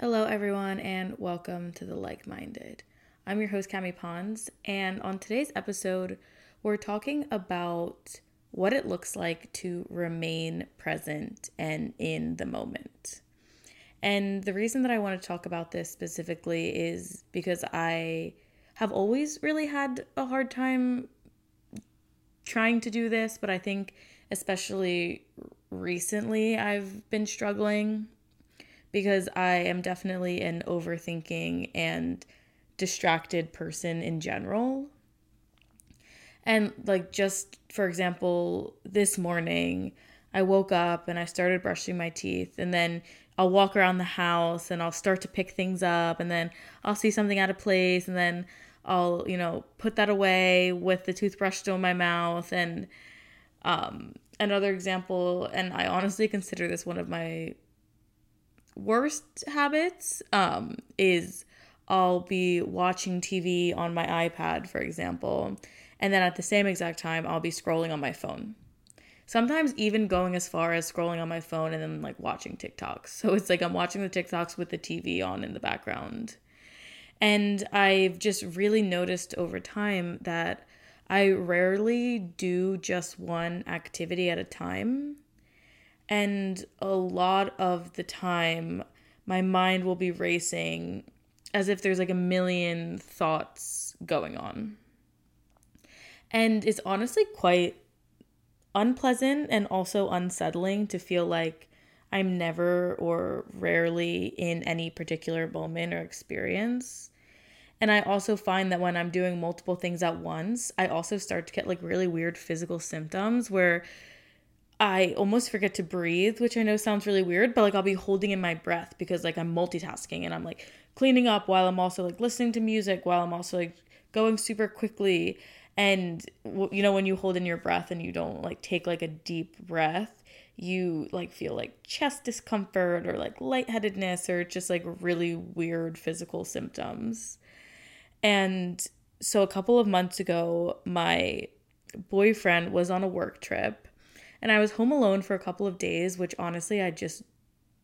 Hello, everyone, and welcome to the Like Minded. I'm your host, Cami Pons, and on today's episode, we're talking about what it looks like to remain present and in the moment. And the reason that I want to talk about this specifically is because I have always really had a hard time trying to do this, but I think especially recently I've been struggling because I am definitely an overthinking and distracted person in general. And like just for example, this morning I woke up and I started brushing my teeth and then I'll walk around the house and I'll start to pick things up and then I'll see something out of place and then I'll, you know, put that away with the toothbrush still in my mouth and um another example and I honestly consider this one of my worst habits um, is I'll be watching TV on my iPad, for example, and then at the same exact time, I'll be scrolling on my phone. Sometimes even going as far as scrolling on my phone and then like watching TikToks. So it's like I'm watching the TikToks with the TV on in the background. And I've just really noticed over time that I rarely do just one activity at a time. And a lot of the time, my mind will be racing as if there's like a million thoughts going on. And it's honestly quite unpleasant and also unsettling to feel like I'm never or rarely in any particular moment or experience. And I also find that when I'm doing multiple things at once, I also start to get like really weird physical symptoms where I almost forget to breathe, which I know sounds really weird, but like I'll be holding in my breath because like I'm multitasking and I'm like cleaning up while I'm also like listening to music while I'm also like going super quickly. And you know, when you hold in your breath and you don't like take like a deep breath, you like feel like chest discomfort or like lightheadedness or just like really weird physical symptoms. And so a couple of months ago, my boyfriend was on a work trip and I was home alone for a couple of days, which honestly I just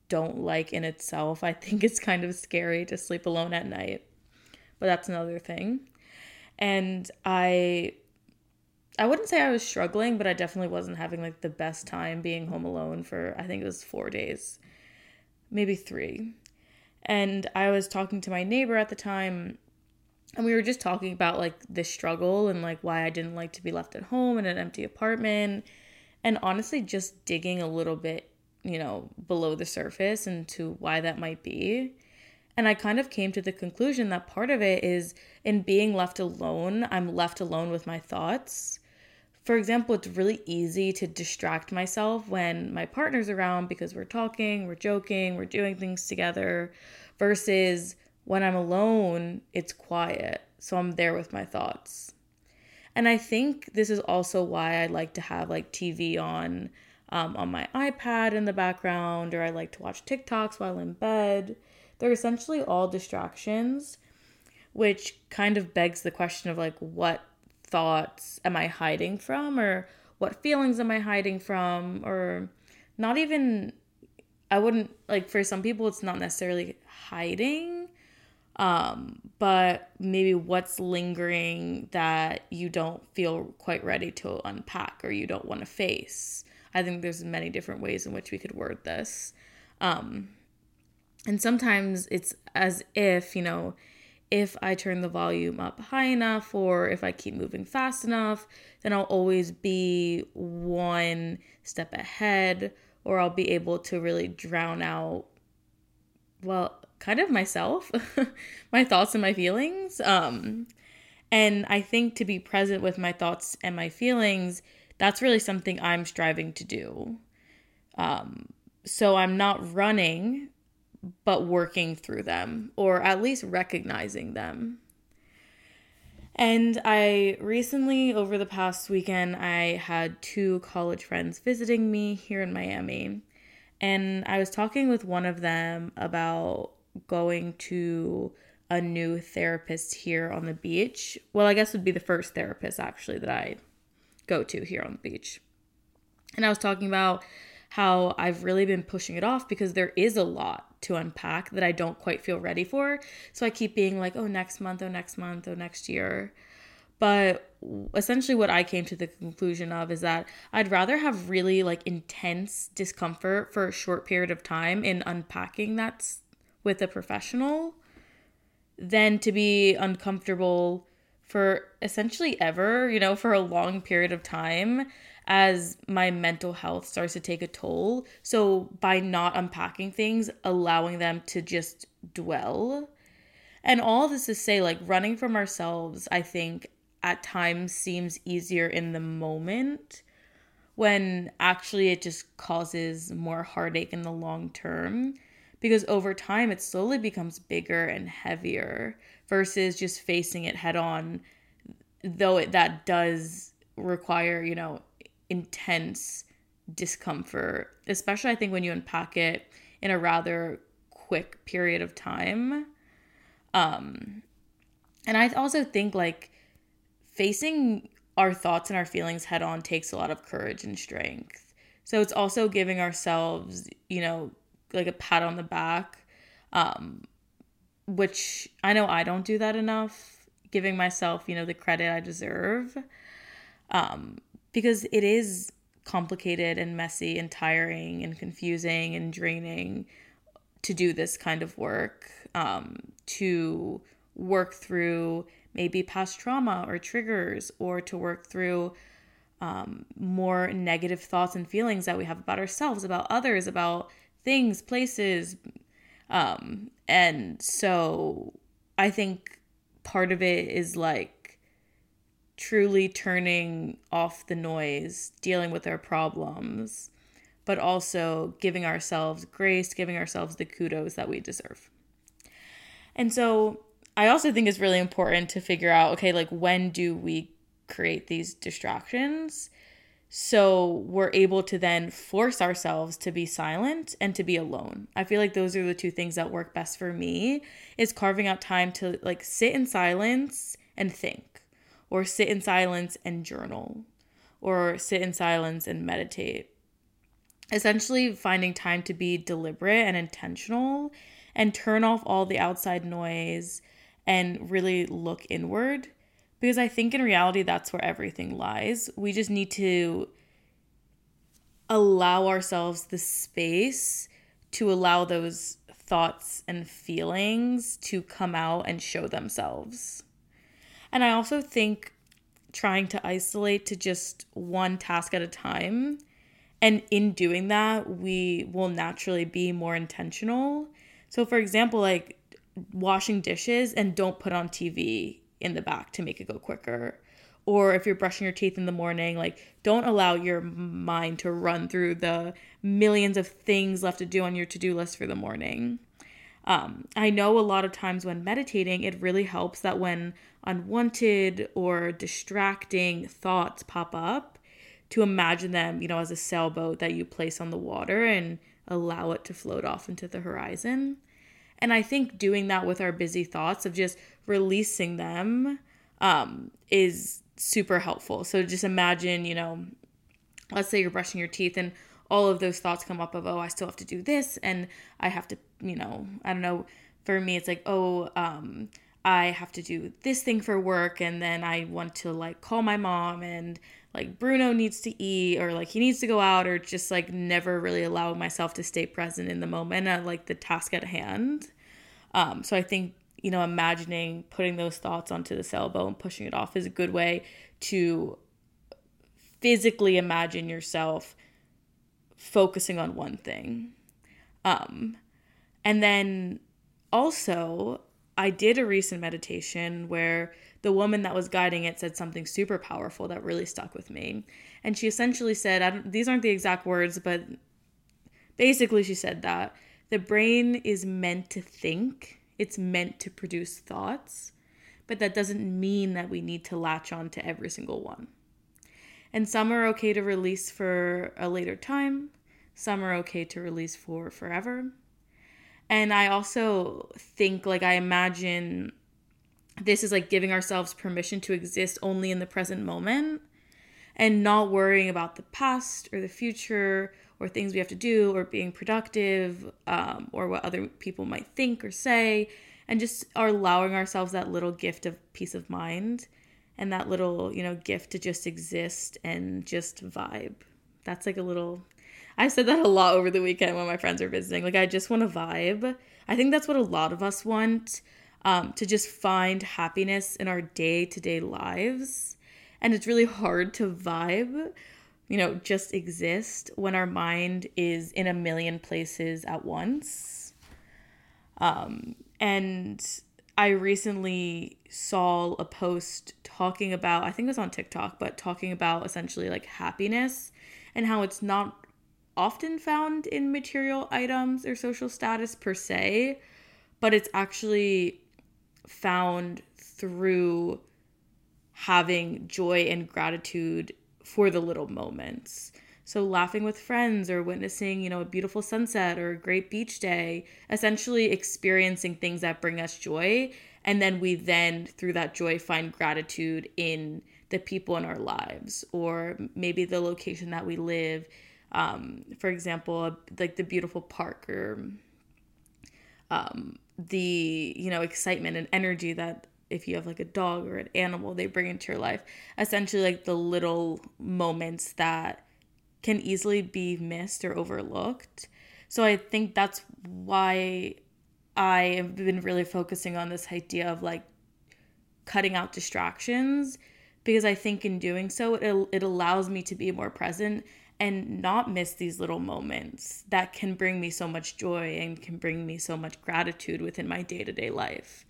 don't like in itself. I think it's kind of scary to sleep alone at night. But that's another thing. And I I wouldn't say I was struggling, but I definitely wasn't having like the best time being home alone for I think it was 4 days. Maybe 3. And I was talking to my neighbor at the time and we were just talking about like the struggle and like why I didn't like to be left at home in an empty apartment and honestly just digging a little bit, you know, below the surface into why that might be. And I kind of came to the conclusion that part of it is in being left alone, I'm left alone with my thoughts. For example, it's really easy to distract myself when my partner's around because we're talking, we're joking, we're doing things together, versus when I'm alone, it's quiet. So I'm there with my thoughts. And I think this is also why I like to have like TV on um, on my iPad in the background, or I like to watch TikToks while in bed. They're essentially all distractions, which kind of begs the question of like, what thoughts am I hiding from, or what feelings am I hiding from, or not even, I wouldn't like for some people, it's not necessarily hiding um, but maybe what's lingering that you don't feel quite ready to unpack or you don't want to face. I think there's many different ways in which we could word this. Um, and sometimes it's as if, you know, if I turn the volume up high enough or if I keep moving fast enough, then I'll always be one step ahead or I'll be able to really drown out, well, kind of myself, my thoughts and my feelings. Um, and I think to be present with my thoughts and my feelings, that's really something I'm striving to do. Um, so I'm not running, but working through them, or at least recognizing them. And I recently, over the past weekend, I had two college friends visiting me here in Miami. And I was talking with one of them about going to a new therapist here on the beach. Well, I guess would be the first therapist actually that I go to here on the beach. And I was talking about how I've really been pushing it off because there is a lot to unpack that I don't quite feel ready for. So I keep being like, oh, next month, oh, next month, oh, next year. But essentially, what I came to the conclusion of is that I'd rather have really like intense discomfort for a short period of time in unpacking that's with a professional than to be uncomfortable for essentially ever, you know, for a long period of time as my mental health starts to take a toll. So by not unpacking things, allowing them to just dwell. And all this to say, like running from ourselves, I think at times seems easier in the moment when actually it just causes more heartache in the long term because over time it slowly becomes bigger and heavier versus just facing it head on though it, that does require you know intense discomfort, especially I think when you unpack it in a rather quick period of time. Um and I also think like facing our thoughts and our feelings head on takes a lot of courage and strength. So it's also giving ourselves, you know, like a pat on the back um which I know I don't do that enough, giving myself, you know, the credit I deserve. Um because it is complicated and messy and tiring and confusing and draining to do this kind of work, um, to work through maybe past trauma or triggers, or to work through um, more negative thoughts and feelings that we have about ourselves, about others, about things, places. Um, and so I think part of it is like truly turning off the noise, dealing with our problems, but also giving ourselves grace, giving ourselves the kudos that we deserve. And so I also think it's really important to figure out okay, like when do we create these distractions? So we're able to then force ourselves to be silent and to be alone. I feel like those are the two things that work best for me is carving out time to like sit in silence and think or sit in silence and journal, or sit in silence and meditate. Essentially, finding time to be deliberate and intentional and turn off all the outside noise and really look inward. Because I think in reality, that's where everything lies. We just need to allow ourselves the space to allow those thoughts and feelings to come out and show themselves. And I also think trying to isolate to just one task at a time. And in doing that, we will naturally be more intentional. So, for example, like washing dishes and don't put on TV in the back to make it go quicker. Or if you're brushing your teeth in the morning, like don't allow your mind to run through the millions of things left to do on your to do list for the morning. Um, I know a lot of times when meditating, it really helps that when unwanted or distracting thoughts pop up, to imagine them, you know, as a sailboat that you place on the water and allow it to float off into the horizon. And I think doing that with our busy thoughts of just releasing them um, is super helpful. So just imagine, you know, let's say you're brushing your teeth and all of those thoughts come up of, oh, I still have to do this and I have to you know, I don't know, for me it's like, oh, um, I have to do this thing for work and then I want to like call my mom and like Bruno needs to eat or like he needs to go out or just like never really allow myself to stay present in the moment at like the task at hand. Um, so I think, you know, imagining putting those thoughts onto the sailboat and pushing it off is a good way to physically imagine yourself focusing on one thing. Um, and then also, I did a recent meditation where the woman that was guiding it said something super powerful that really stuck with me. And she essentially said, these aren't the exact words, but basically she said that the brain is meant to think, it's meant to produce thoughts, but that doesn't mean that we need to latch on to every single one. And some are okay to release for a later time, some are okay to release for forever, and I also think, like, I imagine this is like giving ourselves permission to exist only in the present moment and not worrying about the past or the future or things we have to do or being productive um, or what other people might think or say and just are allowing ourselves that little gift of peace of mind and that little you know gift to just exist and just vibe. That's like a little i said that a lot over the weekend when my friends are visiting. Like i just want to vibe. I think that's what a lot of us want um, to just find happiness in our day-to-day lives. And it's really hard to vibe you know just exist when our mind is in a million places at once. Um, and I recently saw a post talking about, I think it was on TikTok, but talking about essentially like happiness and how it's not often found in material items or social status per se, but it's actually found through having joy and gratitude for the little moments. So laughing with friends or witnessing, you know, a beautiful sunset or a great beach day, essentially experiencing things that bring us joy and then we then through that joy find gratitude in the people in our lives or maybe the location that we live um, for example like the beautiful park or um, the you know excitement and energy that if you have like a dog or an animal they bring into your life essentially like the little moments that can easily be missed or overlooked so i think that's why I have been really focusing on this idea of like cutting out distractions because I think in doing so it it allows me to be more present and not miss these little moments that can bring me so much joy and can bring me so much gratitude within my day-to-day life.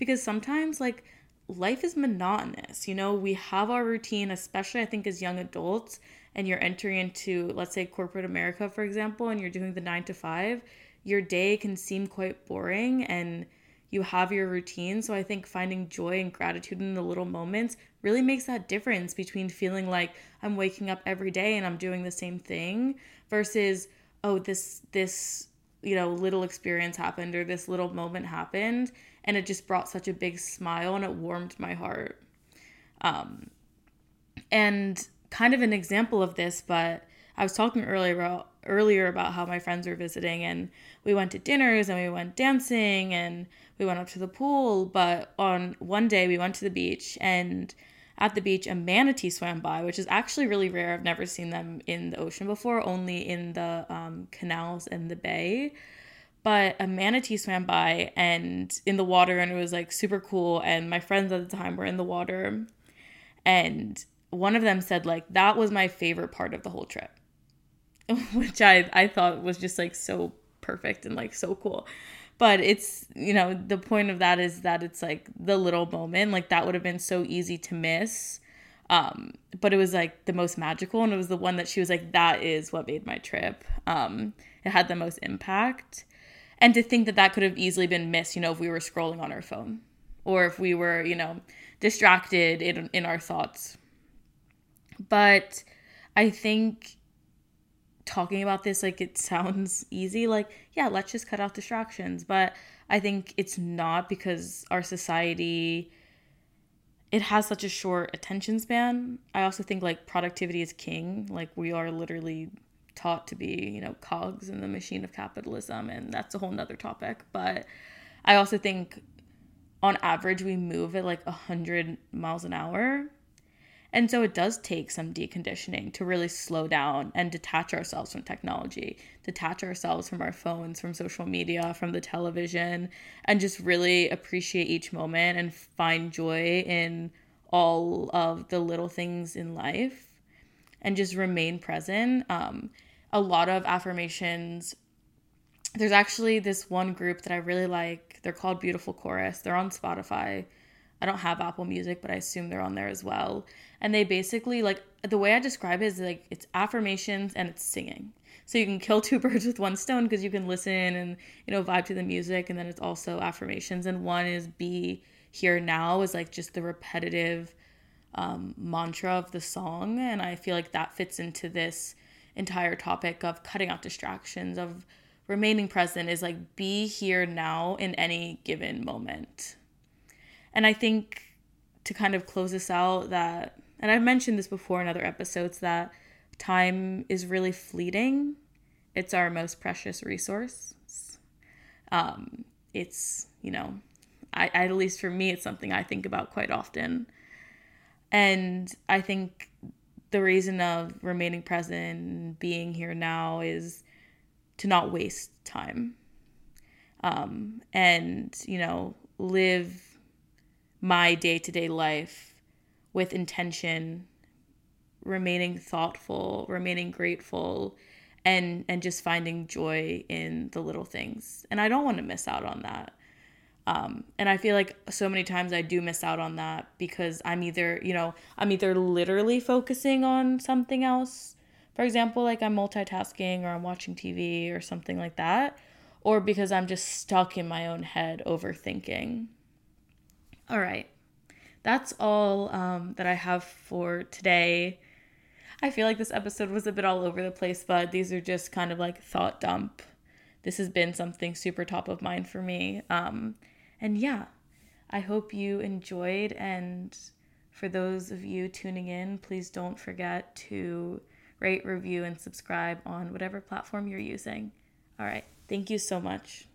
Because sometimes like life is monotonous. You know, we have our routine, especially I think as young adults, and you're entering into, let's say, corporate America, for example, and you're doing the nine to five your day can seem quite boring and you have your routine. So I think finding joy and gratitude in the little moments really makes that difference between feeling like I'm waking up every day and I'm doing the same thing versus oh this this you know little experience happened or this little moment happened and it just brought such a big smile and it warmed my heart. Um and kind of an example of this, but I was talking earlier about earlier about how my friends were visiting and we went to dinners and we went dancing and we went up to the pool but on one day we went to the beach and at the beach a manatee swam by which is actually really rare i've never seen them in the ocean before only in the um, canals and the bay but a manatee swam by and in the water and it was like super cool and my friends at the time were in the water and one of them said like that was my favorite part of the whole trip which I I thought was just like so perfect and like so cool. But it's, you know, the point of that is that it's like the little moment, like that would have been so easy to miss. Um, but it was like the most magical and it was the one that she was like that is what made my trip. Um, it had the most impact. And to think that that could have easily been missed, you know, if we were scrolling on our phone or if we were, you know, distracted in in our thoughts. But I think talking about this like it sounds easy like yeah let's just cut off distractions. But i think it's not because our society it has such a short attention span. I also think like productivity is king. Like we are literally taught to be you know cogs in the machine of capitalism and that's a whole nother topic but i also think on average we move at like 100 miles an hour and so it does take some deconditioning to really slow down and detach ourselves from technology, detach ourselves from our phones, from social media, from the television, and just really appreciate each moment and find joy in all of the little things in life and just remain present. Um, a lot of affirmations. There's actually this one group that I really like. They're called Beautiful Chorus. They're on Spotify. I don't have Apple Music, but I assume they're on there as well. And they basically like the way I describe it is like it's affirmations and it's singing. So you can kill two birds with one stone because you can listen and you know vibe to the music and then it's also affirmations and one is be here now is like just the repetitive um, mantra of the song and I feel like that fits into this entire topic of cutting out distractions of remaining present is like be here now in any given moment and I think to kind of close this out, that, and I've mentioned this before in other episodes, that time is really fleeting. it's our most precious resource. Um, it's, you know, I, at least for me, it's something I think about quite often. And I think the reason of remaining present, and being here now, is to not waste time. Um, and, you know, live my day to day life with intention, remaining thoughtful, remaining grateful, and and just finding joy in the little things. And I don't want to miss out on that. Um, and I feel like so many times I do miss out on that because I'm either, you know, I'm either literally focusing on something else. For example, like I'm multitasking or I'm watching TV or something like that, or because I'm just stuck in my own head overthinking. All right. That's all um, that I have for today. I feel like this episode was a bit all over the place, but these are just kind of like thought dump. This has been something super top of mind for me. Um, and yeah, I hope you enjoyed. And for those of you tuning in, please don't forget to rate, review, and subscribe on whatever platform you're using. All right. Thank you so much.